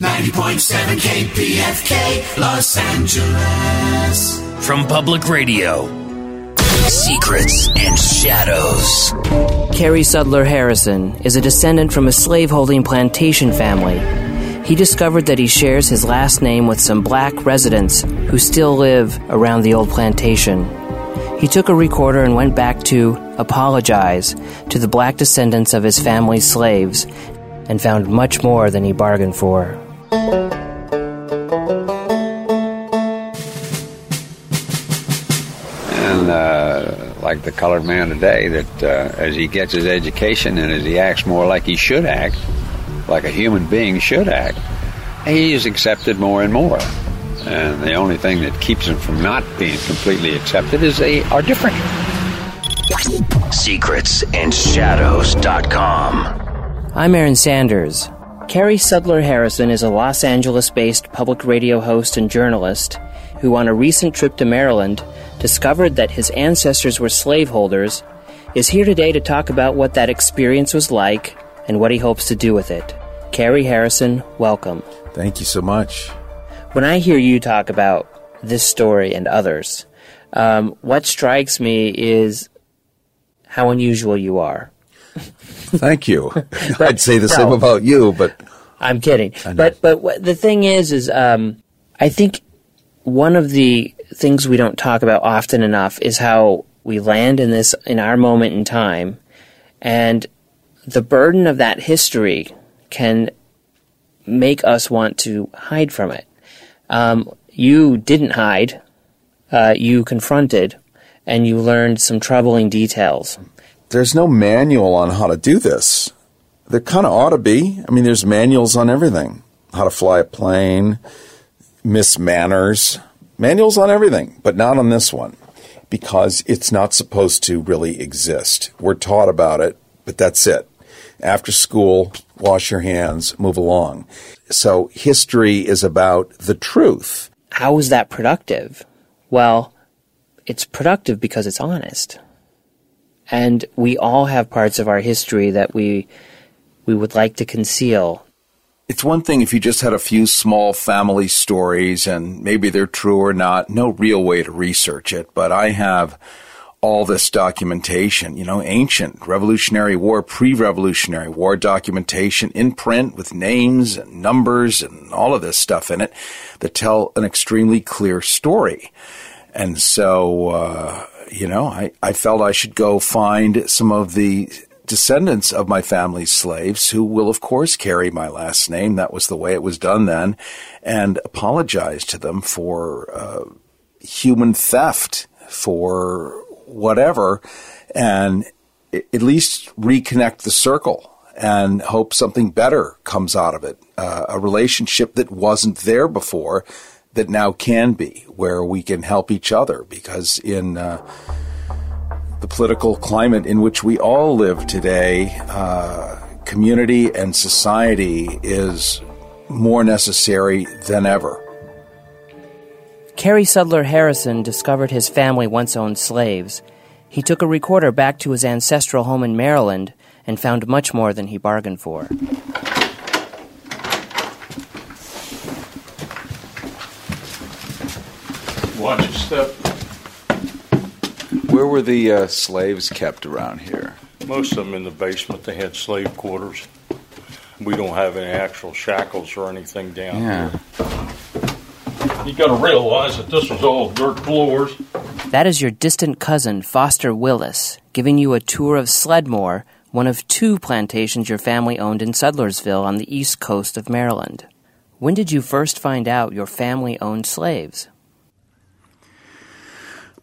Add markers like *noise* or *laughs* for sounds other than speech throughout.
90.7 KPFK, Los Angeles. From Public Radio, Secrets and Shadows. Cary Sudler Harrison is a descendant from a slaveholding plantation family. He discovered that he shares his last name with some black residents who still live around the old plantation. He took a recorder and went back to apologize to the black descendants of his family's slaves and found much more than he bargained for. And uh, like the colored man today, that uh, as he gets his education and as he acts more like he should act, like a human being should act, he is accepted more and more. And the only thing that keeps him from not being completely accepted is they are different. SecretsandShadows.com. I'm Aaron Sanders. Cary Sudler Harrison is a Los Angeles based public radio host and journalist who, on a recent trip to Maryland, discovered that his ancestors were slaveholders, is here today to talk about what that experience was like and what he hopes to do with it. Cary Harrison, welcome. Thank you so much. When I hear you talk about this story and others, um, what strikes me is how unusual you are. Thank you. *laughs* I'd say the same about you, but I'm kidding. But but what, the thing is, is um, I think one of the things we don't talk about often enough is how we land in this in our moment in time, and the burden of that history can make us want to hide from it. Um, you didn't hide; uh, you confronted, and you learned some troubling details. There's no manual on how to do this. There kind of ought to be. I mean, there's manuals on everything how to fly a plane, miss manners, manuals on everything, but not on this one because it's not supposed to really exist. We're taught about it, but that's it. After school, wash your hands, move along. So history is about the truth. How is that productive? Well, it's productive because it's honest. And we all have parts of our history that we we would like to conceal. It's one thing if you just had a few small family stories and maybe they're true or not, no real way to research it, but I have all this documentation, you know, ancient Revolutionary War, pre-Revolutionary War documentation in print with names and numbers and all of this stuff in it that tell an extremely clear story. And so, uh, you know, I, I felt I should go find some of the descendants of my family's slaves who will, of course, carry my last name. That was the way it was done then, and apologize to them for uh, human theft, for whatever, and at least reconnect the circle and hope something better comes out of it. Uh, a relationship that wasn't there before that now can be, where we can help each other because in uh, the political climate in which we all live today, uh, community and society is more necessary than ever. Cary Sudler Harrison discovered his family once owned slaves. He took a recorder back to his ancestral home in Maryland and found much more than he bargained for. Watch your step. Where were the uh, slaves kept around here? Most of them in the basement. They had slave quarters. We don't have any actual shackles or anything down Yeah. here. You got to realize that this was all dirt floors. That is your distant cousin, Foster Willis, giving you a tour of Sledmore, one of two plantations your family owned in Sudlersville on the east coast of Maryland. When did you first find out your family owned slaves?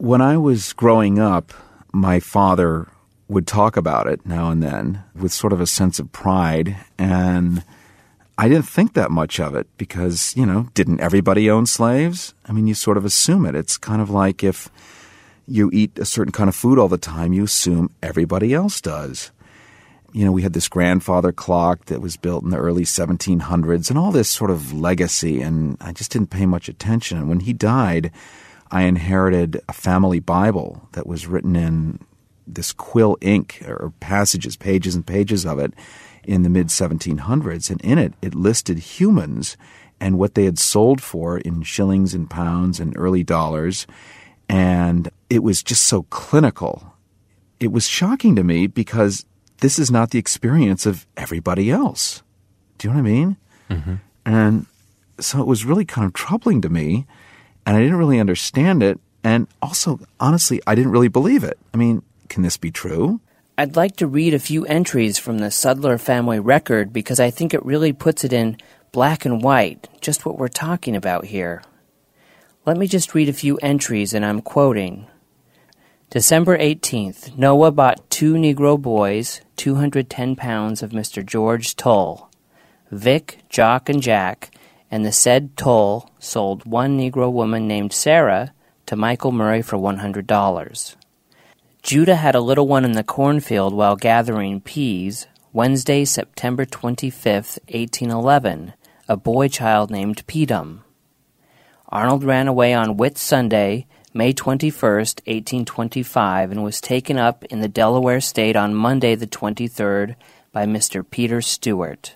When I was growing up, my father would talk about it now and then with sort of a sense of pride. And I didn't think that much of it because, you know, didn't everybody own slaves? I mean, you sort of assume it. It's kind of like if you eat a certain kind of food all the time, you assume everybody else does. You know, we had this grandfather clock that was built in the early 1700s and all this sort of legacy, and I just didn't pay much attention. And when he died, I inherited a family Bible that was written in this quill ink or passages, pages and pages of it. in the mid 1700s, and in it, it listed humans and what they had sold for in shillings and pounds and early dollars. And it was just so clinical. It was shocking to me because this is not the experience of everybody else. Do you know what I mean? Mm-hmm. And so it was really kind of troubling to me, and I didn't really understand it. And also, honestly, I didn't really believe it. I mean, can this be true? I'd like to read a few entries from the Sudler family record because I think it really puts it in black and white, just what we're talking about here. Let me just read a few entries, and I'm quoting. December 18th, Noah bought two Negro boys, 210 pounds of Mr. George Tull. Vic, Jock, and Jack, and the said Tull sold one Negro woman named Sarah to Michael Murray for $100. Judah had a little one in the cornfield while gathering peas Wednesday, September 25th, 1811, a boy child named Pedum. Arnold ran away on Whit Sunday, May 21st, 1825, and was taken up in the Delaware State on Monday the 23rd by Mr. Peter Stewart.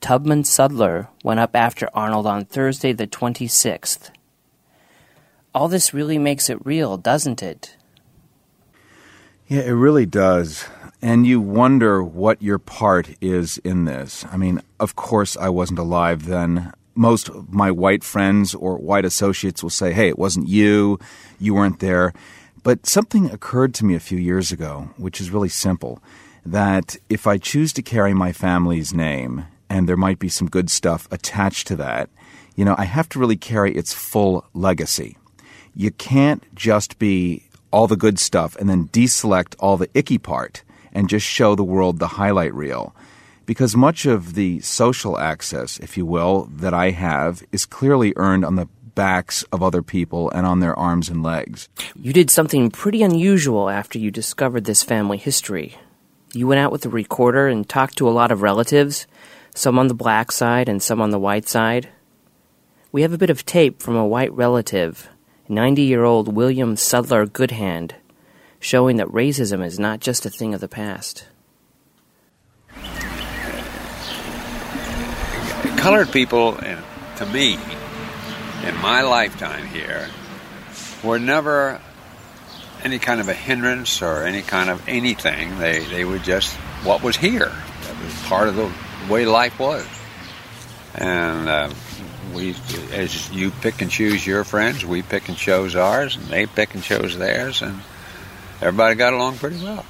Tubman Sudler went up after Arnold on Thursday the 26th. All this really makes it real, doesn't it? Yeah, it really does. And you wonder what your part is in this. I mean, of course, I wasn't alive then. Most of my white friends or white associates will say, hey, it wasn't you, you weren't there. But something occurred to me a few years ago, which is really simple that if I choose to carry my family's name, and there might be some good stuff attached to that, you know, I have to really carry its full legacy. You can't just be all the good stuff and then deselect all the icky part and just show the world the highlight reel. Because much of the social access, if you will, that I have is clearly earned on the backs of other people and on their arms and legs. You did something pretty unusual after you discovered this family history. You went out with a recorder and talked to a lot of relatives, some on the black side and some on the white side. We have a bit of tape from a white relative 90 year old William Sudler Goodhand, showing that racism is not just a thing of the past. Colored people, to me, in my lifetime here, were never any kind of a hindrance or any kind of anything. They, they were just what was here. That was part of the way life was. And uh, we, as you pick and choose your friends, we pick and chose ours, and they pick and chose theirs, and everybody got along pretty well.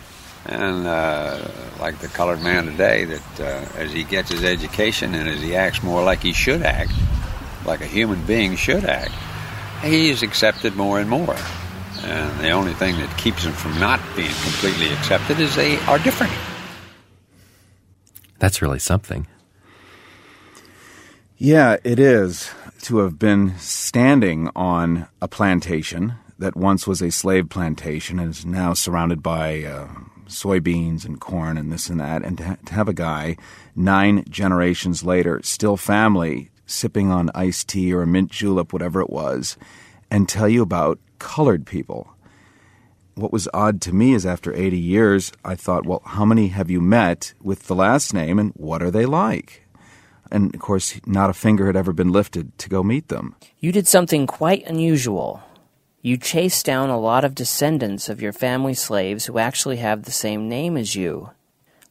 And uh, like the colored man today, that uh, as he gets his education and as he acts more like he should act, like a human being should act, he's accepted more and more. And the only thing that keeps him from not being completely accepted is they are different. That's really something. Yeah, it is to have been standing on a plantation that once was a slave plantation and is now surrounded by uh, soybeans and corn and this and that, and to, ha- to have a guy nine generations later, still family, sipping on iced tea or a mint julep, whatever it was, and tell you about colored people. What was odd to me is after 80 years, I thought, well, how many have you met with the last name and what are they like? And of course, not a finger had ever been lifted to go meet them. You did something quite unusual. You chased down a lot of descendants of your family slaves who actually have the same name as you.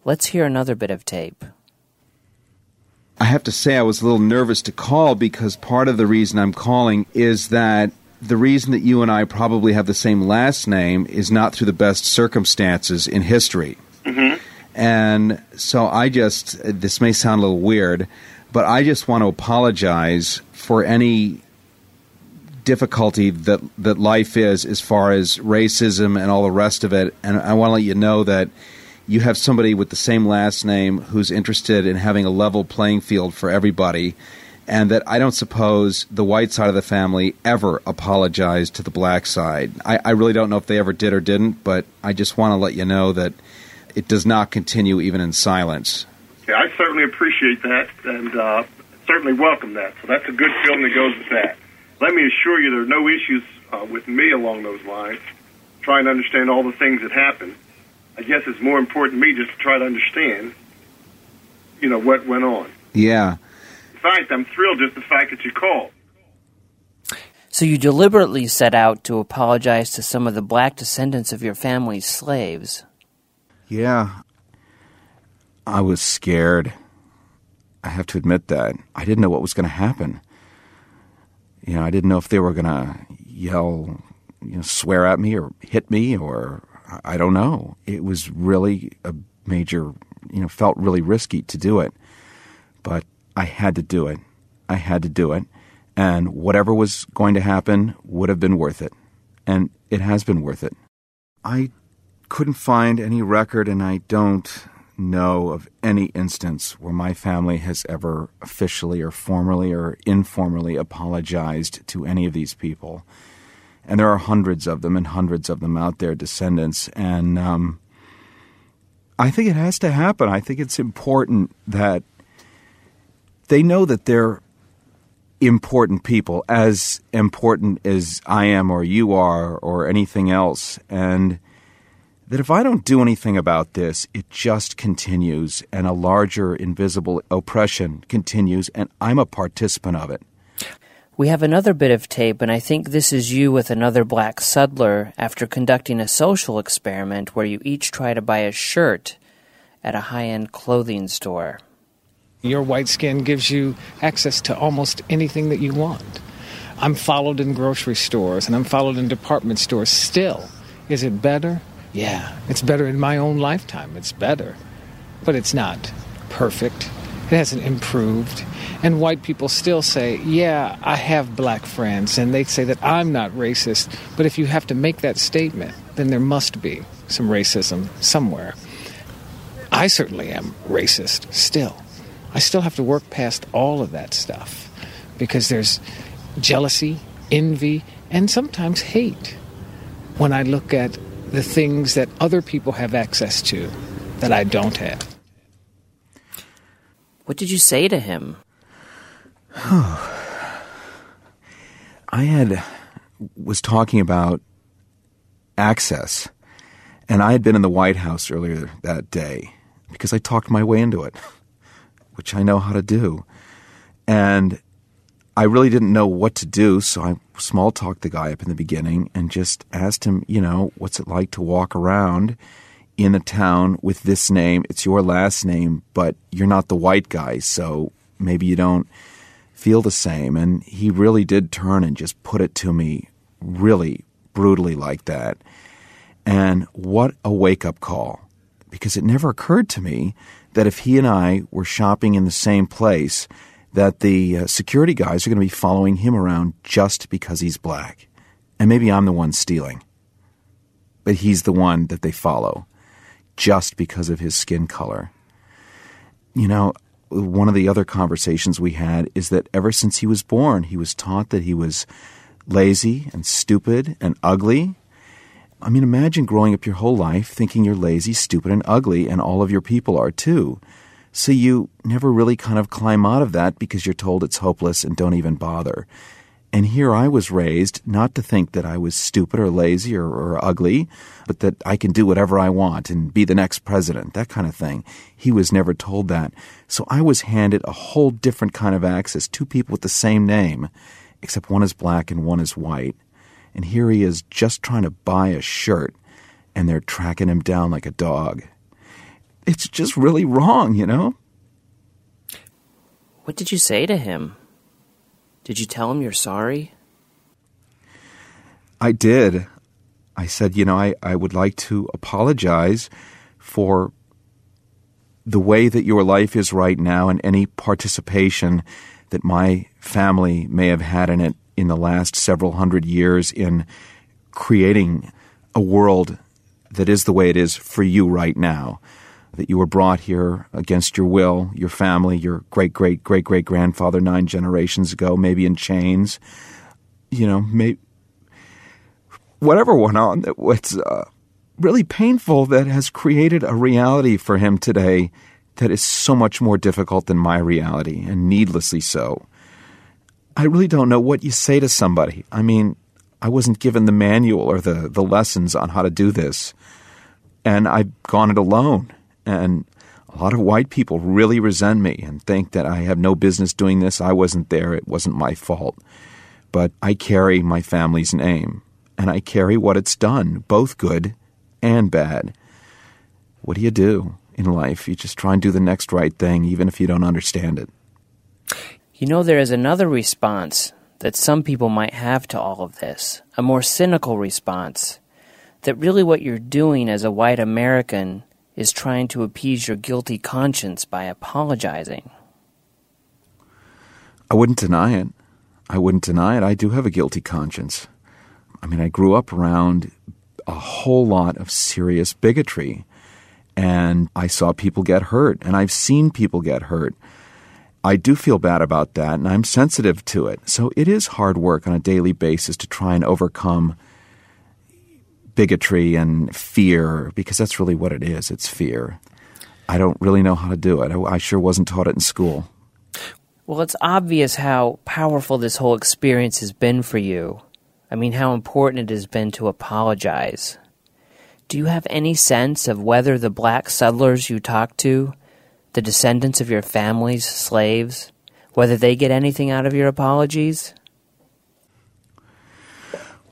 Let's hear another bit of tape. I have to say, I was a little nervous to call because part of the reason I'm calling is that the reason that you and I probably have the same last name is not through the best circumstances in history. Mm-hmm. And so I just, this may sound a little weird, but I just want to apologize for any difficulty that, that life is as far as racism and all the rest of it. And I want to let you know that you have somebody with the same last name who's interested in having a level playing field for everybody. And that I don't suppose the white side of the family ever apologized to the black side. I, I really don't know if they ever did or didn't, but I just want to let you know that it does not continue even in silence. Yeah, I certainly appreciate that and uh, certainly welcome that. So that's a good feeling that goes with that. Let me assure you there are no issues uh, with me along those lines, trying to understand all the things that happened. I guess it's more important to me just to try to understand you know, what went on. Yeah. In fact, I'm thrilled just the fact that you called. So you deliberately set out to apologize to some of the black descendants of your family's slaves. Yeah. I was scared. I have to admit that. I didn't know what was going to happen. You know, I didn't know if they were going to yell, you know, swear at me or hit me or I don't know. It was really a major, you know, felt really risky to do it. But I had to do it. I had to do it. And whatever was going to happen would have been worth it. And it has been worth it. I couldn't find any record, and I don't know of any instance where my family has ever officially or formally or informally apologized to any of these people. And there are hundreds of them and hundreds of them out there, descendants. And um, I think it has to happen. I think it's important that they know that they're important people, as important as I am or you are or anything else. And that if I don't do anything about this, it just continues and a larger invisible oppression continues, and I'm a participant of it. We have another bit of tape, and I think this is you with another black Sudler after conducting a social experiment where you each try to buy a shirt at a high end clothing store. Your white skin gives you access to almost anything that you want. I'm followed in grocery stores and I'm followed in department stores still. Is it better? Yeah, it's better in my own lifetime. It's better. But it's not perfect. It hasn't improved. And white people still say, yeah, I have black friends, and they say that I'm not racist. But if you have to make that statement, then there must be some racism somewhere. I certainly am racist still. I still have to work past all of that stuff because there's jealousy, envy, and sometimes hate when I look at the things that other people have access to that I don't have. What did you say to him? *sighs* I had was talking about access, and I had been in the White House earlier that day because I talked my way into it, *laughs* which I know how to do, and I really didn't know what to do, so I small talked the guy up in the beginning and just asked him, you know, what's it like to walk around in a town with this name? It's your last name, but you're not the white guy, so maybe you don't feel the same. And he really did turn and just put it to me really brutally like that. And what a wake up call. Because it never occurred to me that if he and I were shopping in the same place, that the uh, security guys are going to be following him around just because he's black. And maybe I'm the one stealing. But he's the one that they follow just because of his skin color. You know, one of the other conversations we had is that ever since he was born, he was taught that he was lazy and stupid and ugly. I mean, imagine growing up your whole life thinking you're lazy, stupid, and ugly, and all of your people are too. So you never really kind of climb out of that because you're told it's hopeless and don't even bother. And here I was raised not to think that I was stupid or lazy or, or, ugly, but that I can do whatever I want and be the next president, that kind of thing. He was never told that. So I was handed a whole different kind of access, two people with the same name, except one is black and one is white. And here he is just trying to buy a shirt, and they're tracking him down like a dog it's just really wrong, you know? What did you say to him? Did you tell him you're sorry? I did. I said, you know, I, I would like to apologize for the way that your life is right now and any participation that my family may have had in it in the last several hundred years in creating a world that is the way it is for you right now that you were brought here against your will, your family, your great great great great grandfather nine generations ago, maybe in chains. You know, maybe whatever went on that was uh, really painful that has created a reality for him today that is so much more difficult than my reality, and needlessly so. I really don't know what you say to somebody. I mean, I wasn't given the manual or the, the lessons on how to do this, and I've gone it alone. And A lot of white people really resent me and think that I have no business doing this. I wasn't there. It wasn't my fault. But I carry my family's name, and I carry what it's done, both good and bad. What do you do in life? You just try and do the next right thing, even if you don't understand it. You know, there is another response that some people might have to all of this, a more cynical response. That really what you're doing as a white American is trying to appease your guilty conscience by apologizing. I wouldn't deny it. I wouldn't deny it. I do have a guilty conscience. I mean, I grew up around a whole lot of serious bigotry, and I saw people get hurt, and I've seen people get hurt. I do feel bad about that, and I'm sensitive to it. So it is hard work on a daily basis to try and overcome bigotry and fear, because that's really what it is. It's fear. I don't really know how to do it. I, I sure wasn't taught it in school. Well, it's obvious how powerful this whole experience has been for you. I mean, how important it has been to apologize. Do you have any sense of whether the black Sudlers you talked to, the descendants of your family's slaves, whether they get anything out of your apologies?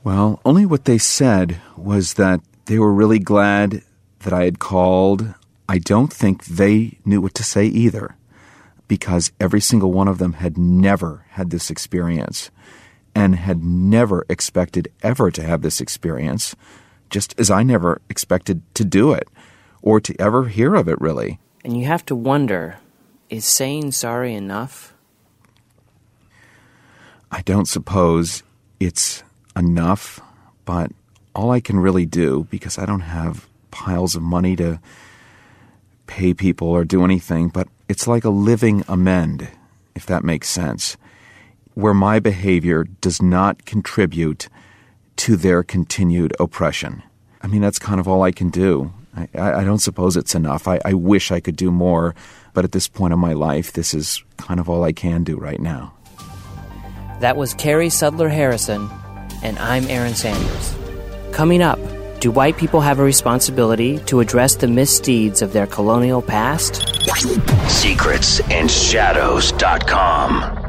Well, only what they said was that they were really glad that I had called. I don't think they knew what to say either, because every single one of them had never had this experience and had never expected ever to have this experience, just as I never expected to do it or to ever hear of it, really. And you have to wonder is saying sorry enough? I don't suppose it's enough, but all I can really do, because I don't have piles of money to pay people or do anything, but it's like a living amend, if that makes sense, where my behavior does not contribute to their continued oppression. I mean, that's kind of all I can do. I, I don't suppose it's enough. I, I wish I could do more, but at this point in my life, this is kind of all I can do right now. That was Cary Sudler Harrison, and I'm Aaron Sanders. Coming up, do white people have a responsibility to address the misdeeds of their colonial past? SecretsandShadows.com.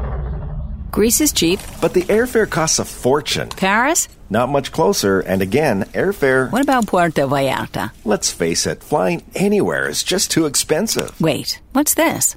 Greece is cheap. But the airfare costs a fortune. Paris? Not much closer, and again, airfare. What about Puerto Vallarta? Let's face it, flying anywhere is just too expensive. Wait, what's this?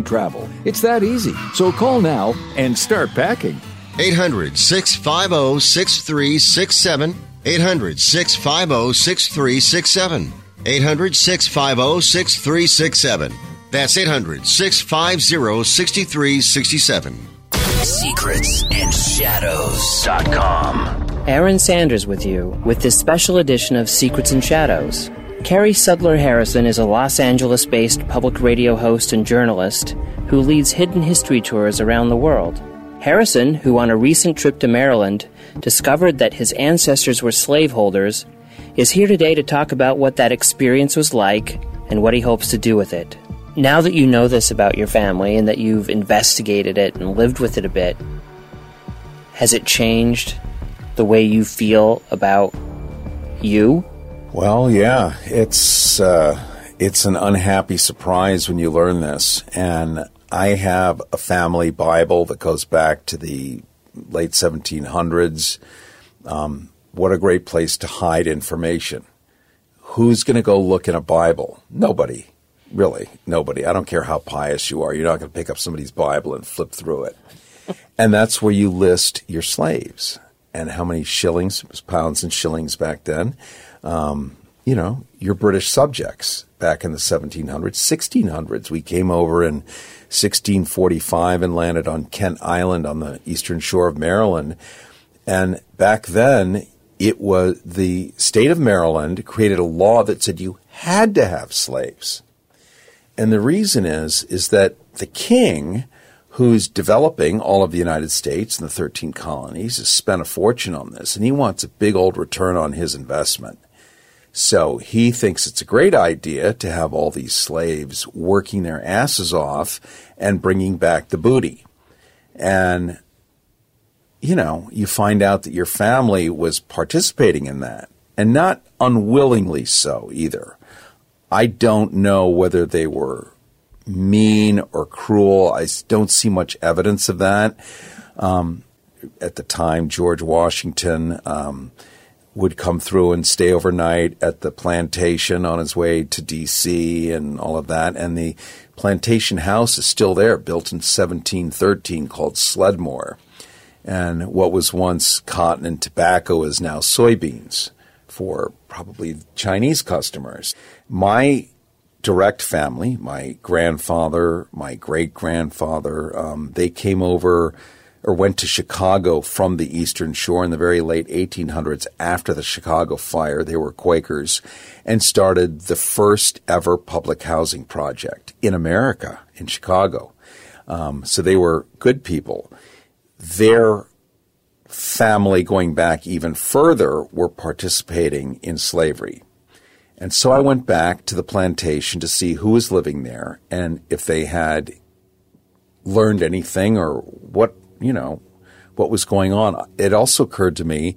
travel. It's that easy. So call now and start packing. 800 650 6367. 800 650 6367. 800 650 6367. That's 800 650 6367. SecretsandShadows.com. Aaron Sanders with you with this special edition of Secrets and Shadows. Cary Sudler Harrison is a Los Angeles based public radio host and journalist who leads hidden history tours around the world. Harrison, who on a recent trip to Maryland discovered that his ancestors were slaveholders, is here today to talk about what that experience was like and what he hopes to do with it. Now that you know this about your family and that you've investigated it and lived with it a bit, has it changed the way you feel about you? Well, yeah, it's uh, it's an unhappy surprise when you learn this, and I have a family Bible that goes back to the late 1700s. Um, what a great place to hide information. Who's going to go look in a Bible? Nobody, really, nobody. I don't care how pious you are. You're not going to pick up somebody's Bible and flip through it. *laughs* and that's where you list your slaves and how many shillings, pounds and shillings back then. Um, you know, your British subjects back in the 1700s, 1600s. We came over in 1645 and landed on Kent Island on the eastern shore of Maryland. And back then, it was the state of Maryland created a law that said you had to have slaves. And the reason is is that the king who's developing all of the United States and the 13 colonies has spent a fortune on this and he wants a big old return on his investment. So he thinks it's a great idea to have all these slaves working their asses off and bringing back the booty. And, you know, you find out that your family was participating in that and not unwillingly so either. I don't know whether they were mean or cruel. I don't see much evidence of that. Um, at the time, George Washington um, would come through and stay overnight at the plantation on his way to D.C. and all of that. And the plantation house is still there, built in 1713, called Sledmore. And what was once cotton and tobacco is now soybeans for probably Chinese customers. My direct family, my grandfather, my great grandfather, um, they came over or went to Chicago from the Eastern Shore in the very late 1800s after the Chicago fire. They were Quakers and started the first ever public housing project in America, in Chicago. Um, so they were good people. Their family, going back even further, were participating in slavery. And so I went back to the plantation to see who was living there and if they had learned anything or what, you know, what was going on. It also occurred to me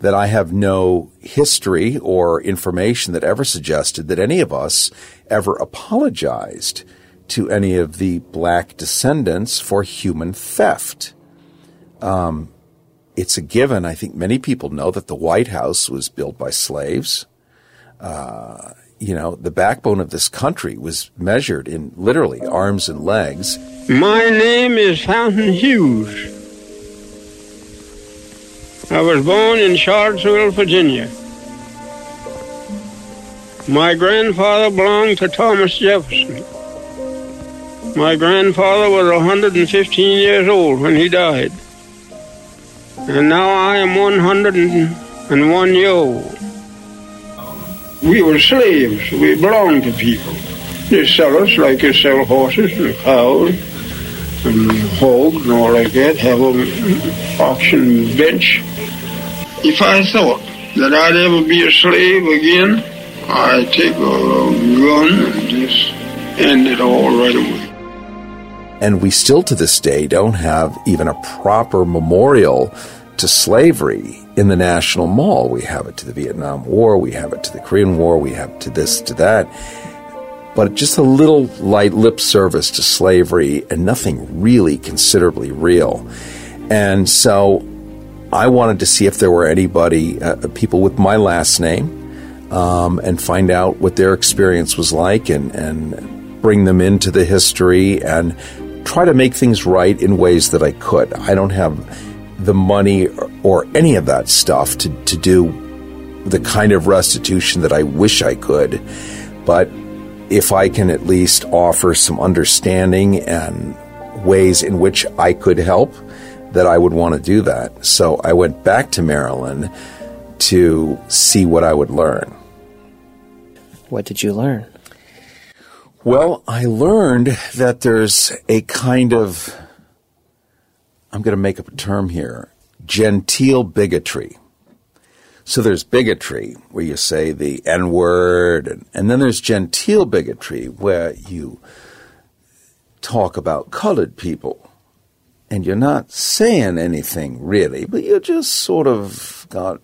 that I have no history or information that ever suggested that any of us ever apologized to any of the black descendants for human theft. Um, it's a given. I think many people know that the White House was built by slaves uh, you know, the backbone of this country was measured in literally arms and legs. My name is Fountain Hughes. I was born in Charlottesville, Virginia. My grandfather belonged to Thomas Jefferson. My grandfather was 115 years old when he died. And now I am 101 years old. We were slaves. We belonged to people. They sell us like they sell horses and cows and all like that, have an auction bench. If I thought that I'd ever be a slave again, I'd take a gun and just end it all right away. And we still to this day don't have even a proper memorial to slavery in the National Mall. We have it to the Vietnam War, we have it to the Korean War, we have to this, to that. But just a little light lip service to slavery and nothing really considerably real. And so I wanted to see if there were anybody, uh, people with my last name, um, and find out what their experience was like and, and bring them into the history and try to make things right in ways that I could. I don't have the money or any of that stuff to, to do the kind of restitution that I wish I could. But if I can at least offer some understanding and ways in which I could help, that I would want to do that. So I went back to Maryland to see what I would learn. What did you learn? Well, I learned that there's a kind of I'm going to make up a term here genteel bigotry. So there's bigotry where you say the N word, and, and then there's genteel bigotry where you talk about colored people and you're not saying anything really, but you just sort of got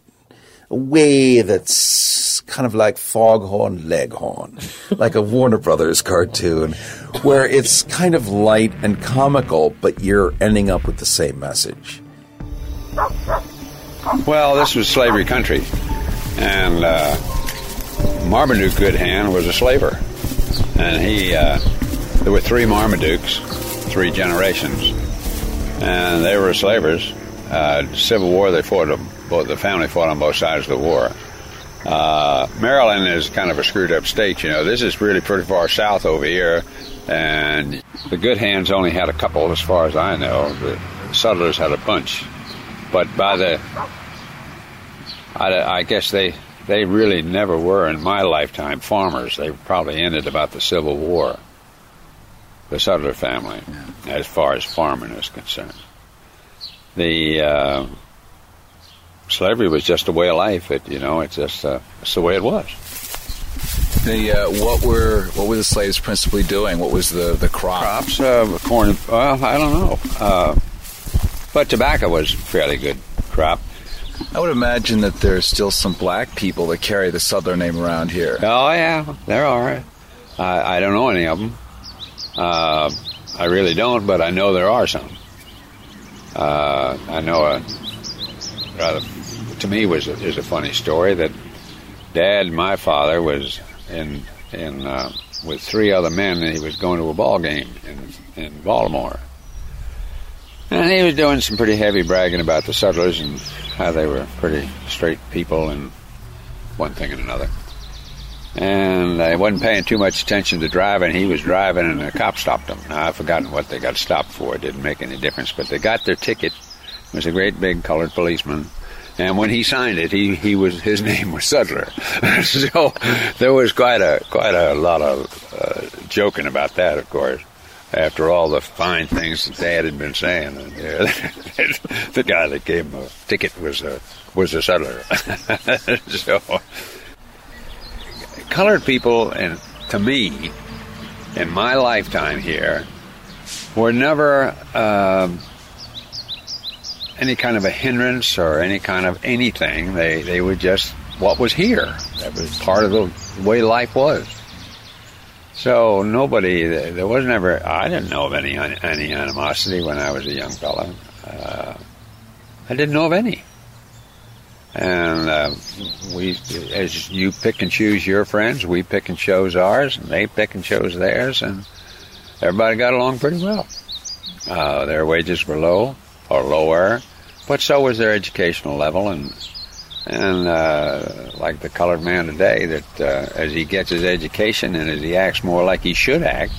a way that's kind of like Foghorn Leghorn, *laughs* like a Warner Brothers cartoon, where it's kind of light and comical, but you're ending up with the same message. Well, this was slavery country, and uh, Marmaduke Goodhand was a slaver, and he uh, there were three Marmadukes, three generations, and they were slavers. Uh, Civil War, they fought them. Both the family fought on both sides of the war. Uh, Maryland is kind of a screwed up state, you know. This is really pretty far south over here, and the Goodhands only had a couple, as far as I know. The Sudlers had a bunch, but by the, I, I guess they they really never were in my lifetime farmers. They probably ended about the Civil War, the Sudler family, as far as farming is concerned. The uh, slavery was just a way of life. It, you know, it's just uh, it's the way it was. The uh, what were what were the slaves principally doing? What was the the crop? Crops, uh, corn. Well, I don't know, uh, but tobacco was fairly good crop. I would imagine that there's still some black people that carry the Sudler name around here. Oh yeah, there are. I, I don't know any of them. Uh, I really don't, but I know there are some. Uh, I know a rather to me was a, is a funny story that Dad, my father, was in in uh, with three other men, and he was going to a ball game in in Baltimore, and he was doing some pretty heavy bragging about the Sudlers and how they were pretty straight people and one thing and another. And I wasn't paying too much attention to driving. He was driving, and a cop stopped him. Now, I've forgotten what they got stopped for. It didn't make any difference, but they got their ticket. It was a great big colored policeman. And when he signed it, he, he was his *laughs* name was Sudler. *laughs* so there was quite a quite a lot of uh, joking about that, of course. After all the fine things that Dad had been saying, and, *laughs* the guy that gave him a ticket was a was a Sudler. *laughs* so colored people, and to me, in my lifetime here, were never um, any kind of a hindrance or any kind of anything. They they were just what was here. That was part of the way life was. So nobody, there was never. I didn't know of any any animosity when I was a young fellow. Uh, I didn't know of any. And uh, we, as you pick and choose your friends, we pick and chose ours, and they pick and chose theirs, and everybody got along pretty well. Uh, their wages were low or lower, but so was their educational level, and and uh, like the colored man today, that uh, as he gets his education and as he acts more like he should act,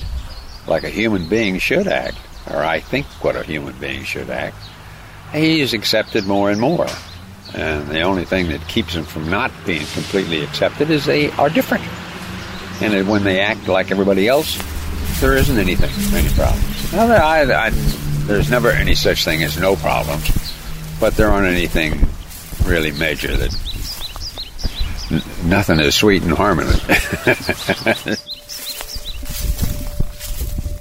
like a human being should act, or I think what a human being should act, he is accepted more and more. And the only thing that keeps them from not being completely accepted is they are different. And when they act like everybody else, there isn't anything, any problems. Now, I, I, there's never any such thing as no problems, but there aren't anything really major that n- nothing is sweet and harmless. *laughs*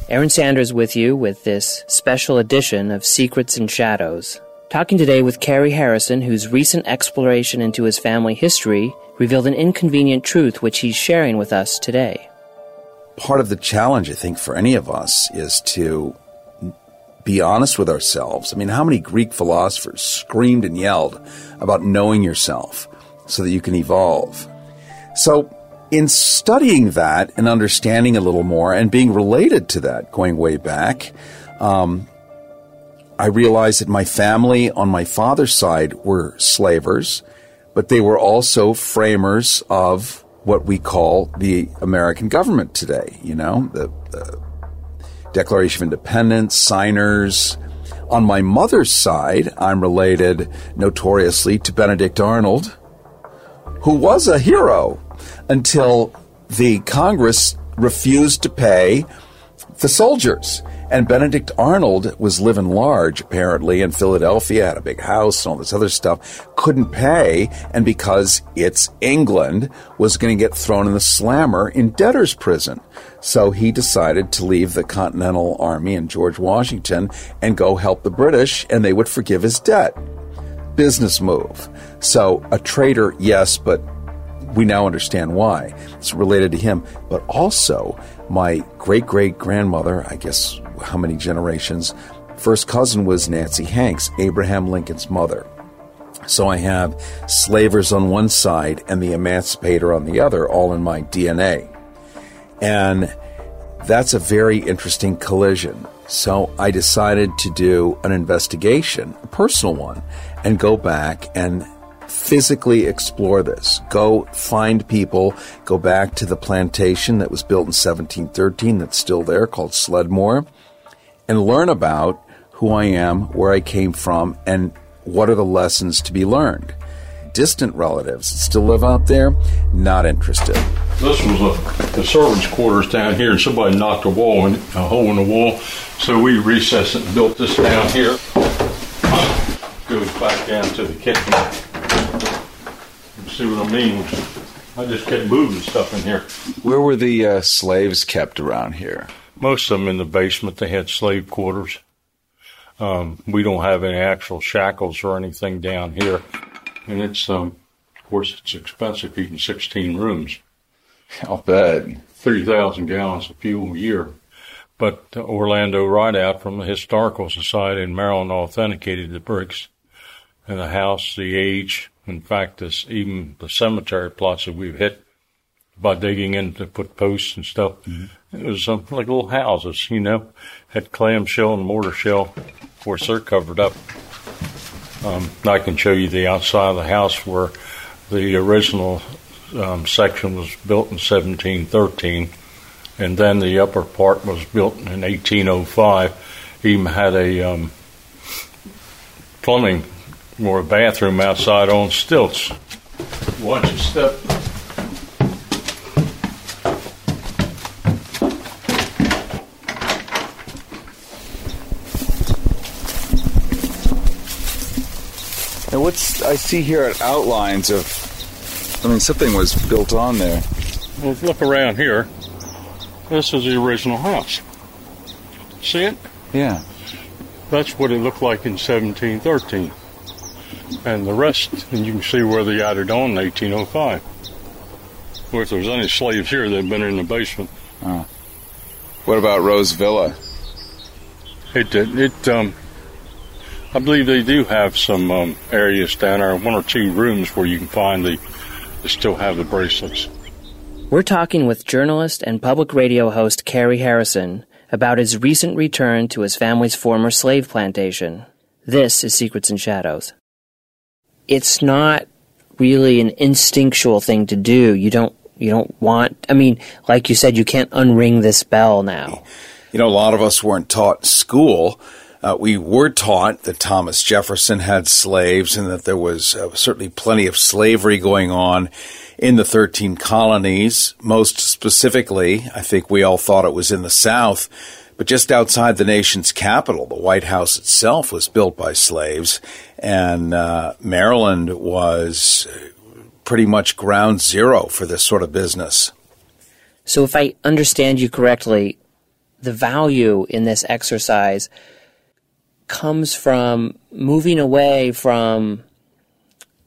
Aaron Sanders with you with this special edition of Secrets and Shadows. Talking today with Cary Harrison, whose recent exploration into his family history revealed an inconvenient truth which he's sharing with us today. Part of the challenge, I think, for any of us is to be honest with ourselves. I mean, how many Greek philosophers screamed and yelled about knowing yourself so that you can evolve? So, in studying that and understanding a little more and being related to that going way back, um, I realized that my family on my father's side were slavers, but they were also framers of what we call the American government today. You know, the, the Declaration of Independence, signers. On my mother's side, I'm related notoriously to Benedict Arnold, who was a hero until the Congress refused to pay the soldiers. And Benedict Arnold was living large, apparently, in Philadelphia, had a big house and all this other stuff, couldn't pay, and because it's England, was going to get thrown in the slammer in debtor's prison. So he decided to leave the Continental Army and George Washington and go help the British, and they would forgive his debt. Business move. So a traitor, yes, but we now understand why. It's related to him. But also, my great great grandmother, I guess how many generations, first cousin was Nancy Hanks, Abraham Lincoln's mother. So I have slavers on one side and the emancipator on the other, all in my DNA. And that's a very interesting collision. So I decided to do an investigation, a personal one, and go back and physically explore this. Go find people, go back to the plantation that was built in 1713 that's still there called Sledmore, and learn about who I am, where I came from, and what are the lessons to be learned. distant relatives still live out there, not interested. This was a, the servants' quarters down here, and somebody knocked a wall in, a hole in the wall, so we recessed it and built this down here. Goes back down to the kitchen. You see what I mean? I just kept moving stuff in here. Where were the uh, slaves kept around here? Most of them in the basement. They had slave quarters. Um, we don't have any actual shackles or anything down here, and it's um, of course it's expensive keeping 16 rooms. I'll bet. 30,000 gallons of fuel a year. But Orlando Ridout from the Historical Society in Maryland authenticated the bricks and the house, the age. In fact, this, even the cemetery plots that we've hit by digging in to put posts and stuff. Mm-hmm. It was um, like little houses, you know, had clamshell and mortar shell. Of course, they're covered up. Um, I can show you the outside of the house where the original um, section was built in 1713, and then the upper part was built in 1805. Even had a um, plumbing or a bathroom outside on stilts. Watch your step. What's I see here at outlines of? I mean, something was built on there. Well, look around here. This is the original house. See it? Yeah. That's what it looked like in 1713. And the rest, and you can see where they added on in 1805. Well, if there's any slaves here, they've been in the basement. Oh. What about Rose Villa? It did. It, um, I believe they do have some um, areas down there, one or two rooms where you can find the, they still have the bracelets. We're talking with journalist and public radio host Cary Harrison about his recent return to his family's former slave plantation. This is Secrets and Shadows. It's not really an instinctual thing to do. You don't you don't want I mean, like you said, you can't unring this bell now. You know, a lot of us weren't taught in school uh, we were taught that Thomas Jefferson had slaves and that there was uh, certainly plenty of slavery going on in the 13 colonies. Most specifically, I think we all thought it was in the South. But just outside the nation's capital, the White House itself was built by slaves, and uh, Maryland was pretty much ground zero for this sort of business. So, if I understand you correctly, the value in this exercise comes from moving away from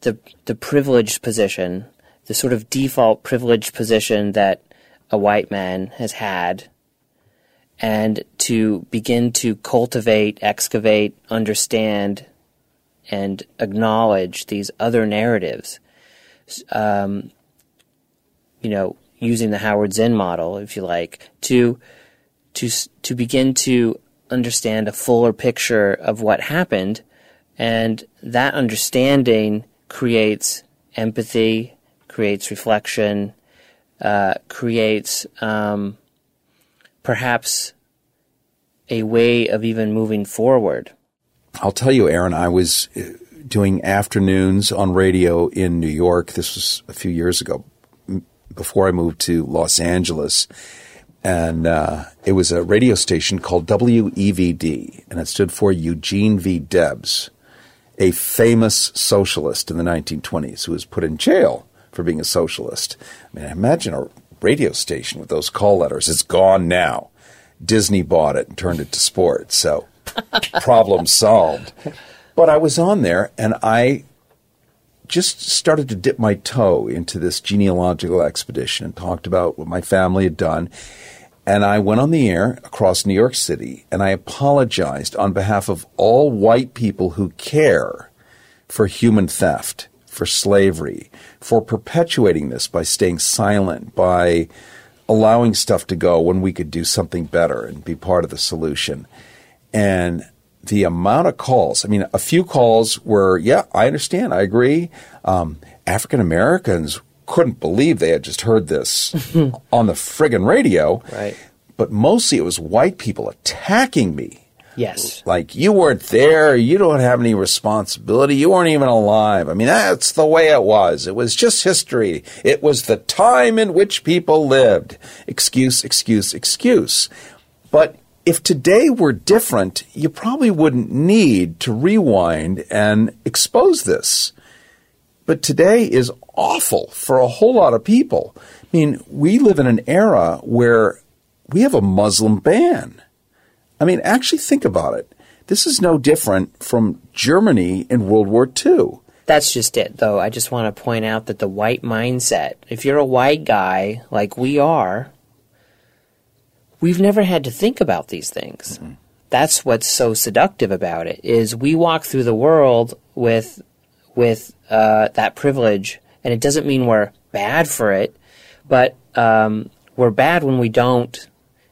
the the privileged position, the sort of default privileged position that a white man has had, and to begin to cultivate, excavate, understand, and acknowledge these other narratives. Um, you know, using the Howard Zinn model, if you like, to to to begin to understand a fuller picture of what happened. And that understanding creates empathy, creates reflection, uh, creates um, perhaps a way of even moving forward. I'll tell you, Aaron, I was uh, doing afternoons on radio in New York. This was a few years ago, before I moved to Los Angeles and uh, it was a radio station called WEVD, and it stood for Eugene V. Debs, a famous socialist in the 1920s who was put in jail for being a socialist. I mean, imagine a radio station with those call letters. It's gone now. Disney bought it and turned it to sports, so *laughs* problem solved. But I was on there, and I just started to dip my toe into this genealogical expedition and talked about what my family had done. And I went on the air across New York City and I apologized on behalf of all white people who care for human theft, for slavery, for perpetuating this by staying silent, by allowing stuff to go when we could do something better and be part of the solution. And the amount of calls, I mean, a few calls were, yeah, I understand, I agree. Um, African Americans couldn't believe they had just heard this *laughs* on the friggin' radio. Right. But mostly it was white people attacking me Yes. Like you weren't there, you don't have any responsibility, you weren't even alive. I mean, that's the way it was. It was just history. It was the time in which people lived. Excuse, excuse, excuse. But if today were different, you probably wouldn't need to rewind and expose this. But today is awful for a whole lot of people. I mean, we live in an era where we have a Muslim ban. I mean, actually think about it. This is no different from Germany in World War II. That's just it, though. I just want to point out that the white mindset, if you're a white guy like we are, we've never had to think about these things. Mm-hmm. That's what's so seductive about it is we walk through the world with with uh, that privilege, and it doesn't mean we're bad for it, but um, we're bad when we don't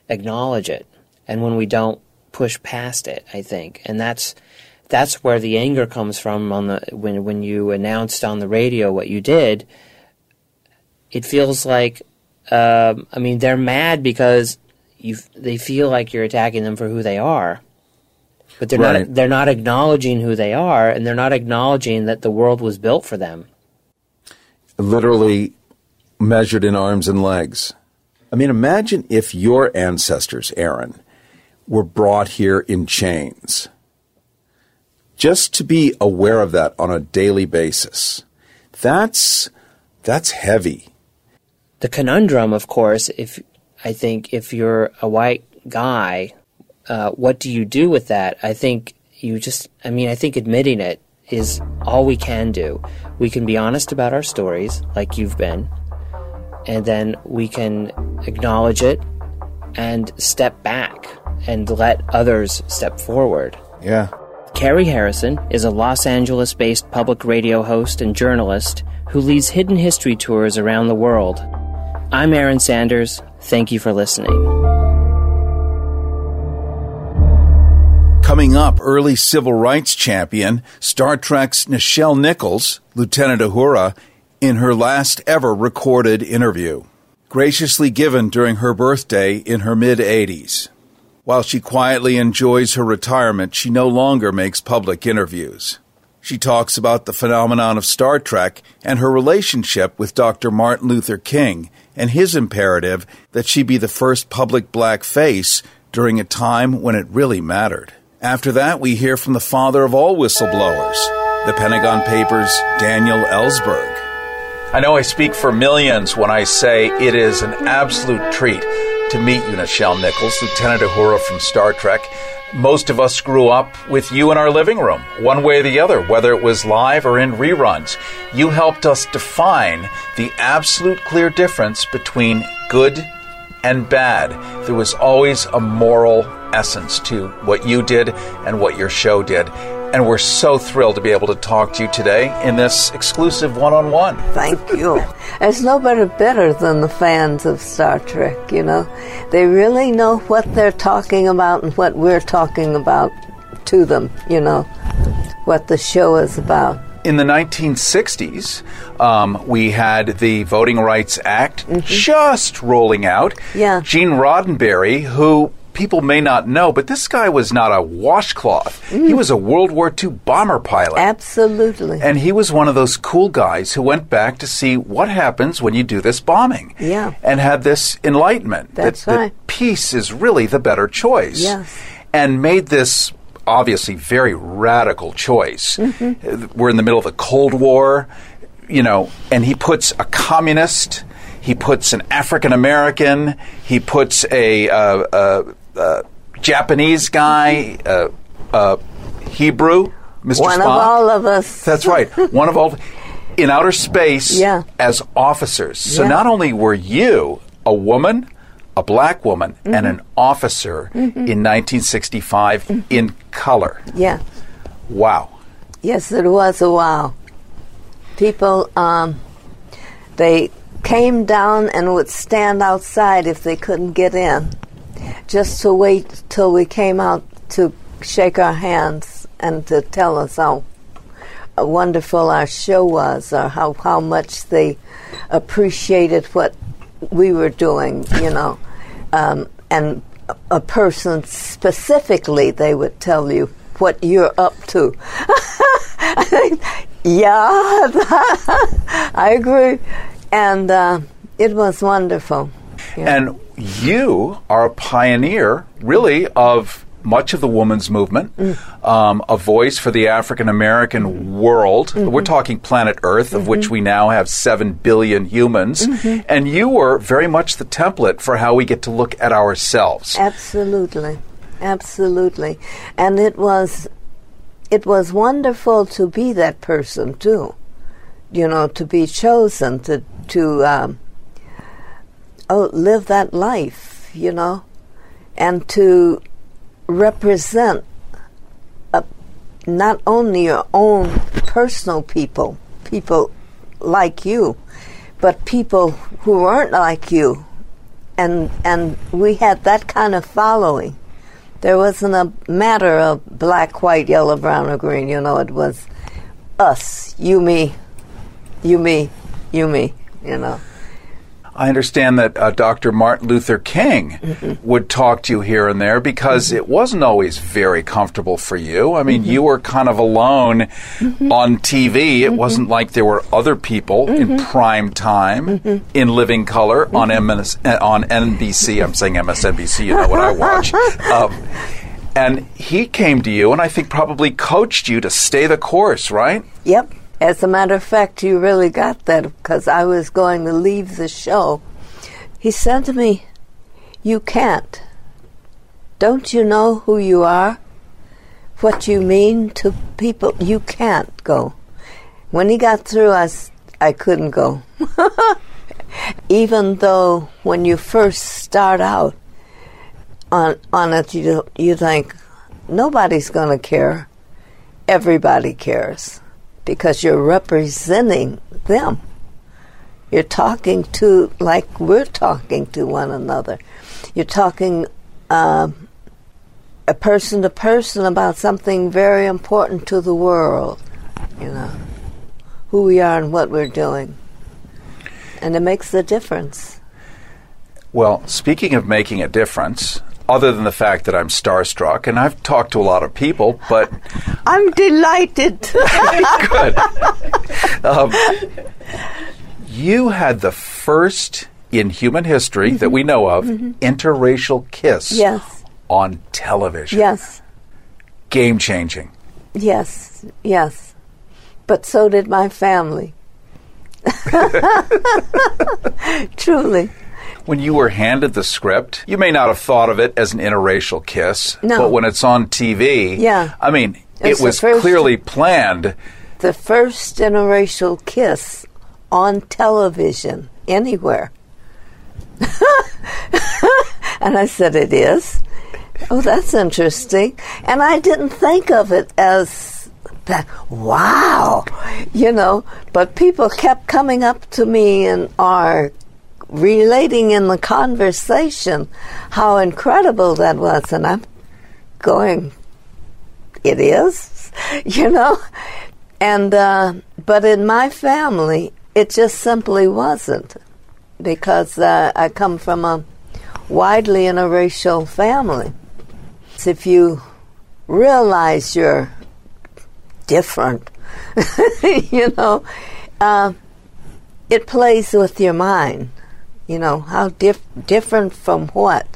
acknowledge it and when we don't push past it. I think, and that's that's where the anger comes from on the when when you announced on the radio what you did. It feels like, um, I mean, they're mad because you they feel like you're attacking them for who they are. But they're right. not they're not acknowledging who they are and they're not acknowledging that the world was built for them. Literally measured in arms and legs. I mean, imagine if your ancestors, Aaron, were brought here in chains. Just to be aware of that on a daily basis. That's that's heavy. The conundrum, of course, if I think if you're a white guy, uh, what do you do with that? I think you just, I mean, I think admitting it is all we can do. We can be honest about our stories, like you've been, and then we can acknowledge it and step back and let others step forward. Yeah. Cary Harrison is a Los Angeles based public radio host and journalist who leads hidden history tours around the world. I'm Aaron Sanders. Thank you for listening. Coming up, early civil rights champion, Star Trek's Nichelle Nichols, Lieutenant Uhura, in her last ever recorded interview, graciously given during her birthday in her mid 80s. While she quietly enjoys her retirement, she no longer makes public interviews. She talks about the phenomenon of Star Trek and her relationship with Dr. Martin Luther King and his imperative that she be the first public black face during a time when it really mattered. After that, we hear from the father of all whistleblowers, the Pentagon Papers' Daniel Ellsberg. I know I speak for millions when I say it is an absolute treat to meet you, Nichelle Nichols, Lieutenant Uhura from Star Trek. Most of us grew up with you in our living room, one way or the other, whether it was live or in reruns. You helped us define the absolute clear difference between good and bad. There was always a moral essence to what you did and what your show did. And we're so thrilled to be able to talk to you today in this exclusive one on one. Thank you. There's nobody better than the fans of Star Trek, you know. They really know what they're talking about and what we're talking about to them, you know, what the show is about. In the 1960s, um, we had the Voting Rights Act mm-hmm. just rolling out. Yeah. Gene Roddenberry, who people may not know, but this guy was not a washcloth. Mm. He was a World War II bomber pilot. Absolutely. And he was one of those cool guys who went back to see what happens when you do this bombing. Yeah. And had this enlightenment That's that, right. that peace is really the better choice. Yes. And made this obviously very radical choice. Mm-hmm. We're in the middle of the Cold War, you know, and he puts a communist he puts an African American. He puts a, uh, uh, uh, Japanese guy, uh, uh, Hebrew, Mr. One Spock. of all of us. That's right. *laughs* One of all in outer space Yeah. as officers. So Yeah. not only were you a woman, a black woman, and Mm-hmm. an officer in 1965 in color. Yeah. Wow. Yes, it was a wow. People, um, they came down and would stand outside if they couldn't get in, just to wait till we came out to shake our hands and to tell us how wonderful our show was, or how how much they appreciated what we were doing, you know. Um, and a, person specifically, they would tell you what you're up to. *laughs* yeah, *laughs* I agree. And uh, it was wonderful. And you are a pioneer, really, of much of the women's movement, Mm. um, a voice for the African American world. Mm-hmm. We're talking planet Earth, of which we now have 7 billion humans. Mhm. And you were very much the template for how we get to look at ourselves. Absolutely, absolutely, and it was, it was wonderful to be that person too. You know, to be chosen to to um, live that life. You know, and to represent uh, not only your own personal people, people like you, but people who aren't like you and and we had that kind of following. There wasn't a matter of black, white, yellow, brown, or green. You know, it was us, you, me, you, me, you, me. You know. I understand that uh, Dr. Martin Luther King mm-hmm. would talk to you here and there because mm-hmm. it wasn't always very comfortable for you. I mean, mm-hmm. you were kind of alone on TV. It wasn't like there were other people in prime time in living color on MS, uh, on NBC. I'm saying MSNBC. You know what I watch. *laughs* Um, and he came to you and I think probably coached you to stay the course, right? Yep. As a matter of fact, you really got that because I was going to leave the show. He said to me, You can't. Don't you know who you are? What you mean to people? You can't go. When he got through, I, I couldn't go. *laughs* Even though when you first start out on, on it, you, you think, nobody's going to care. Everybody cares because you're representing them. You're talking to, like we're talking to one another. You're talking um, a person to person about something very important to the world, you know, who we are and what we're doing. And it makes a difference. Well, speaking of making a difference, other than the fact that I'm starstruck, and I've talked to a lot of people, but *laughs* I'm delighted. *laughs* good. Um, you had the first in human history that we know of interracial kiss yes, on television. yes, Game changing. yes, yes. But so did my family. *laughs* Truly. When you were handed the script, you may not have thought of it as an interracial kiss, No. but when it's on TV, Yeah. I mean, It's it was first- clearly planned. the first interracial kiss on television anywhere. *laughs* and I said, It is? Oh, that's interesting. And I didn't think of it as that, wow, you know, but people kept coming up to me and are relating in the conversation how incredible that was. And I'm going, it is, *laughs* you know? And, uh, but in my family, it just simply wasn't because uh, I come from a widely interracial family. If you realize you're different, *laughs* you know, uh, it plays with your mind. You know, how dif- different from what?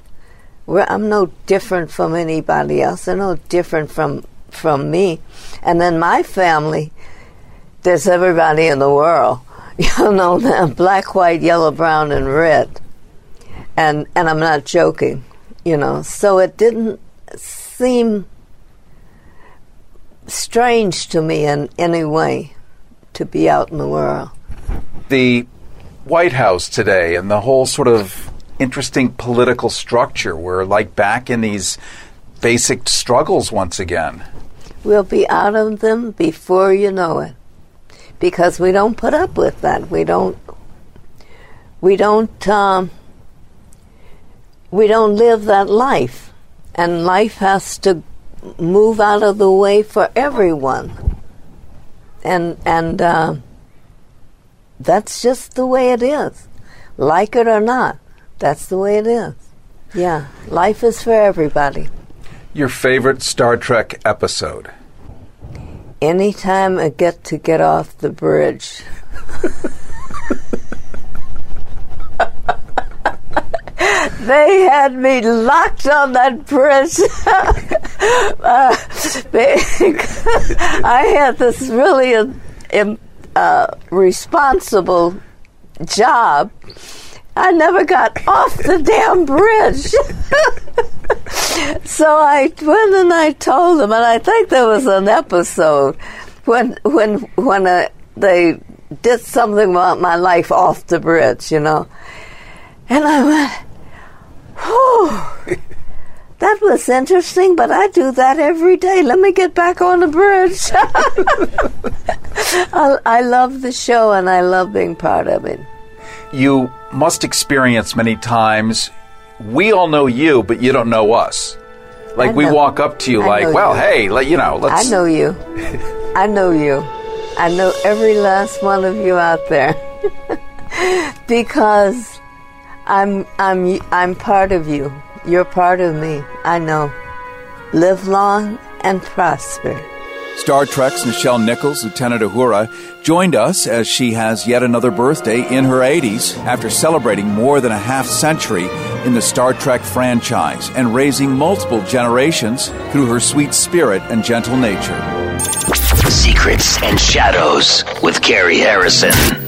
We're, I'm no different from anybody else. I'm no different from from me. And then my family, there's everybody in the world. *laughs* You know, the black, white, yellow, brown, and red. And and I'm not joking. You know, so it didn't seem strange to me in any way to be out in the world. the White House today and the whole sort of interesting political structure. We're like back in these basic struggles once again. We'll be out of them before you know it. Because we don't put up with that. We don't we don't um, we don't live that life. And life has to move out of the way for everyone. And and uh, that's just the way it is. Like it or not, that's the way it is. Yeah, life is for everybody. Your favorite Star Trek episode? Anytime I get to get off the bridge. *laughs* they had me locked on that bridge. *laughs* uh, *laughs* I had this really uh, responsible job. I never got off the damn bridge. *laughs* so I went and I told them, and I think there was an episode when when when uh, they did something about my life off the bridge, you know, and I went, "Whew, that was interesting." But I do that every day. Let me get back on the bridge. *laughs* I, I love the show, and I love being part of it. You must experience many times. We all know you, but you don't know us. Like I we walk up to you, I like, "Well, you. hey, let, you know, let's." I know you. *laughs* I know you. I know every last one of you out there *laughs* because I'm I'm I'm part of you. You're part of me. I know. Live long and prosper. Star Trek's Nichelle Nichols, Lieutenant Uhura, joined us as she has yet another birthday in her 80s after celebrating more than a half century in the Star Trek franchise and raising multiple generations through her sweet spirit and gentle nature. Secrets and Shadows with Cary Harrison.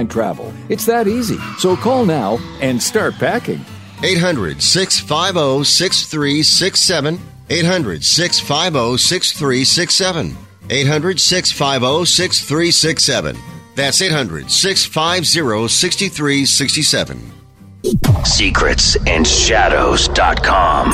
airline travel. It's that easy. So call now and start packing. 800 650 6367. 800 650 6367. 800 650 6367. That's 800 650 6367. Secrets and Shadows.com.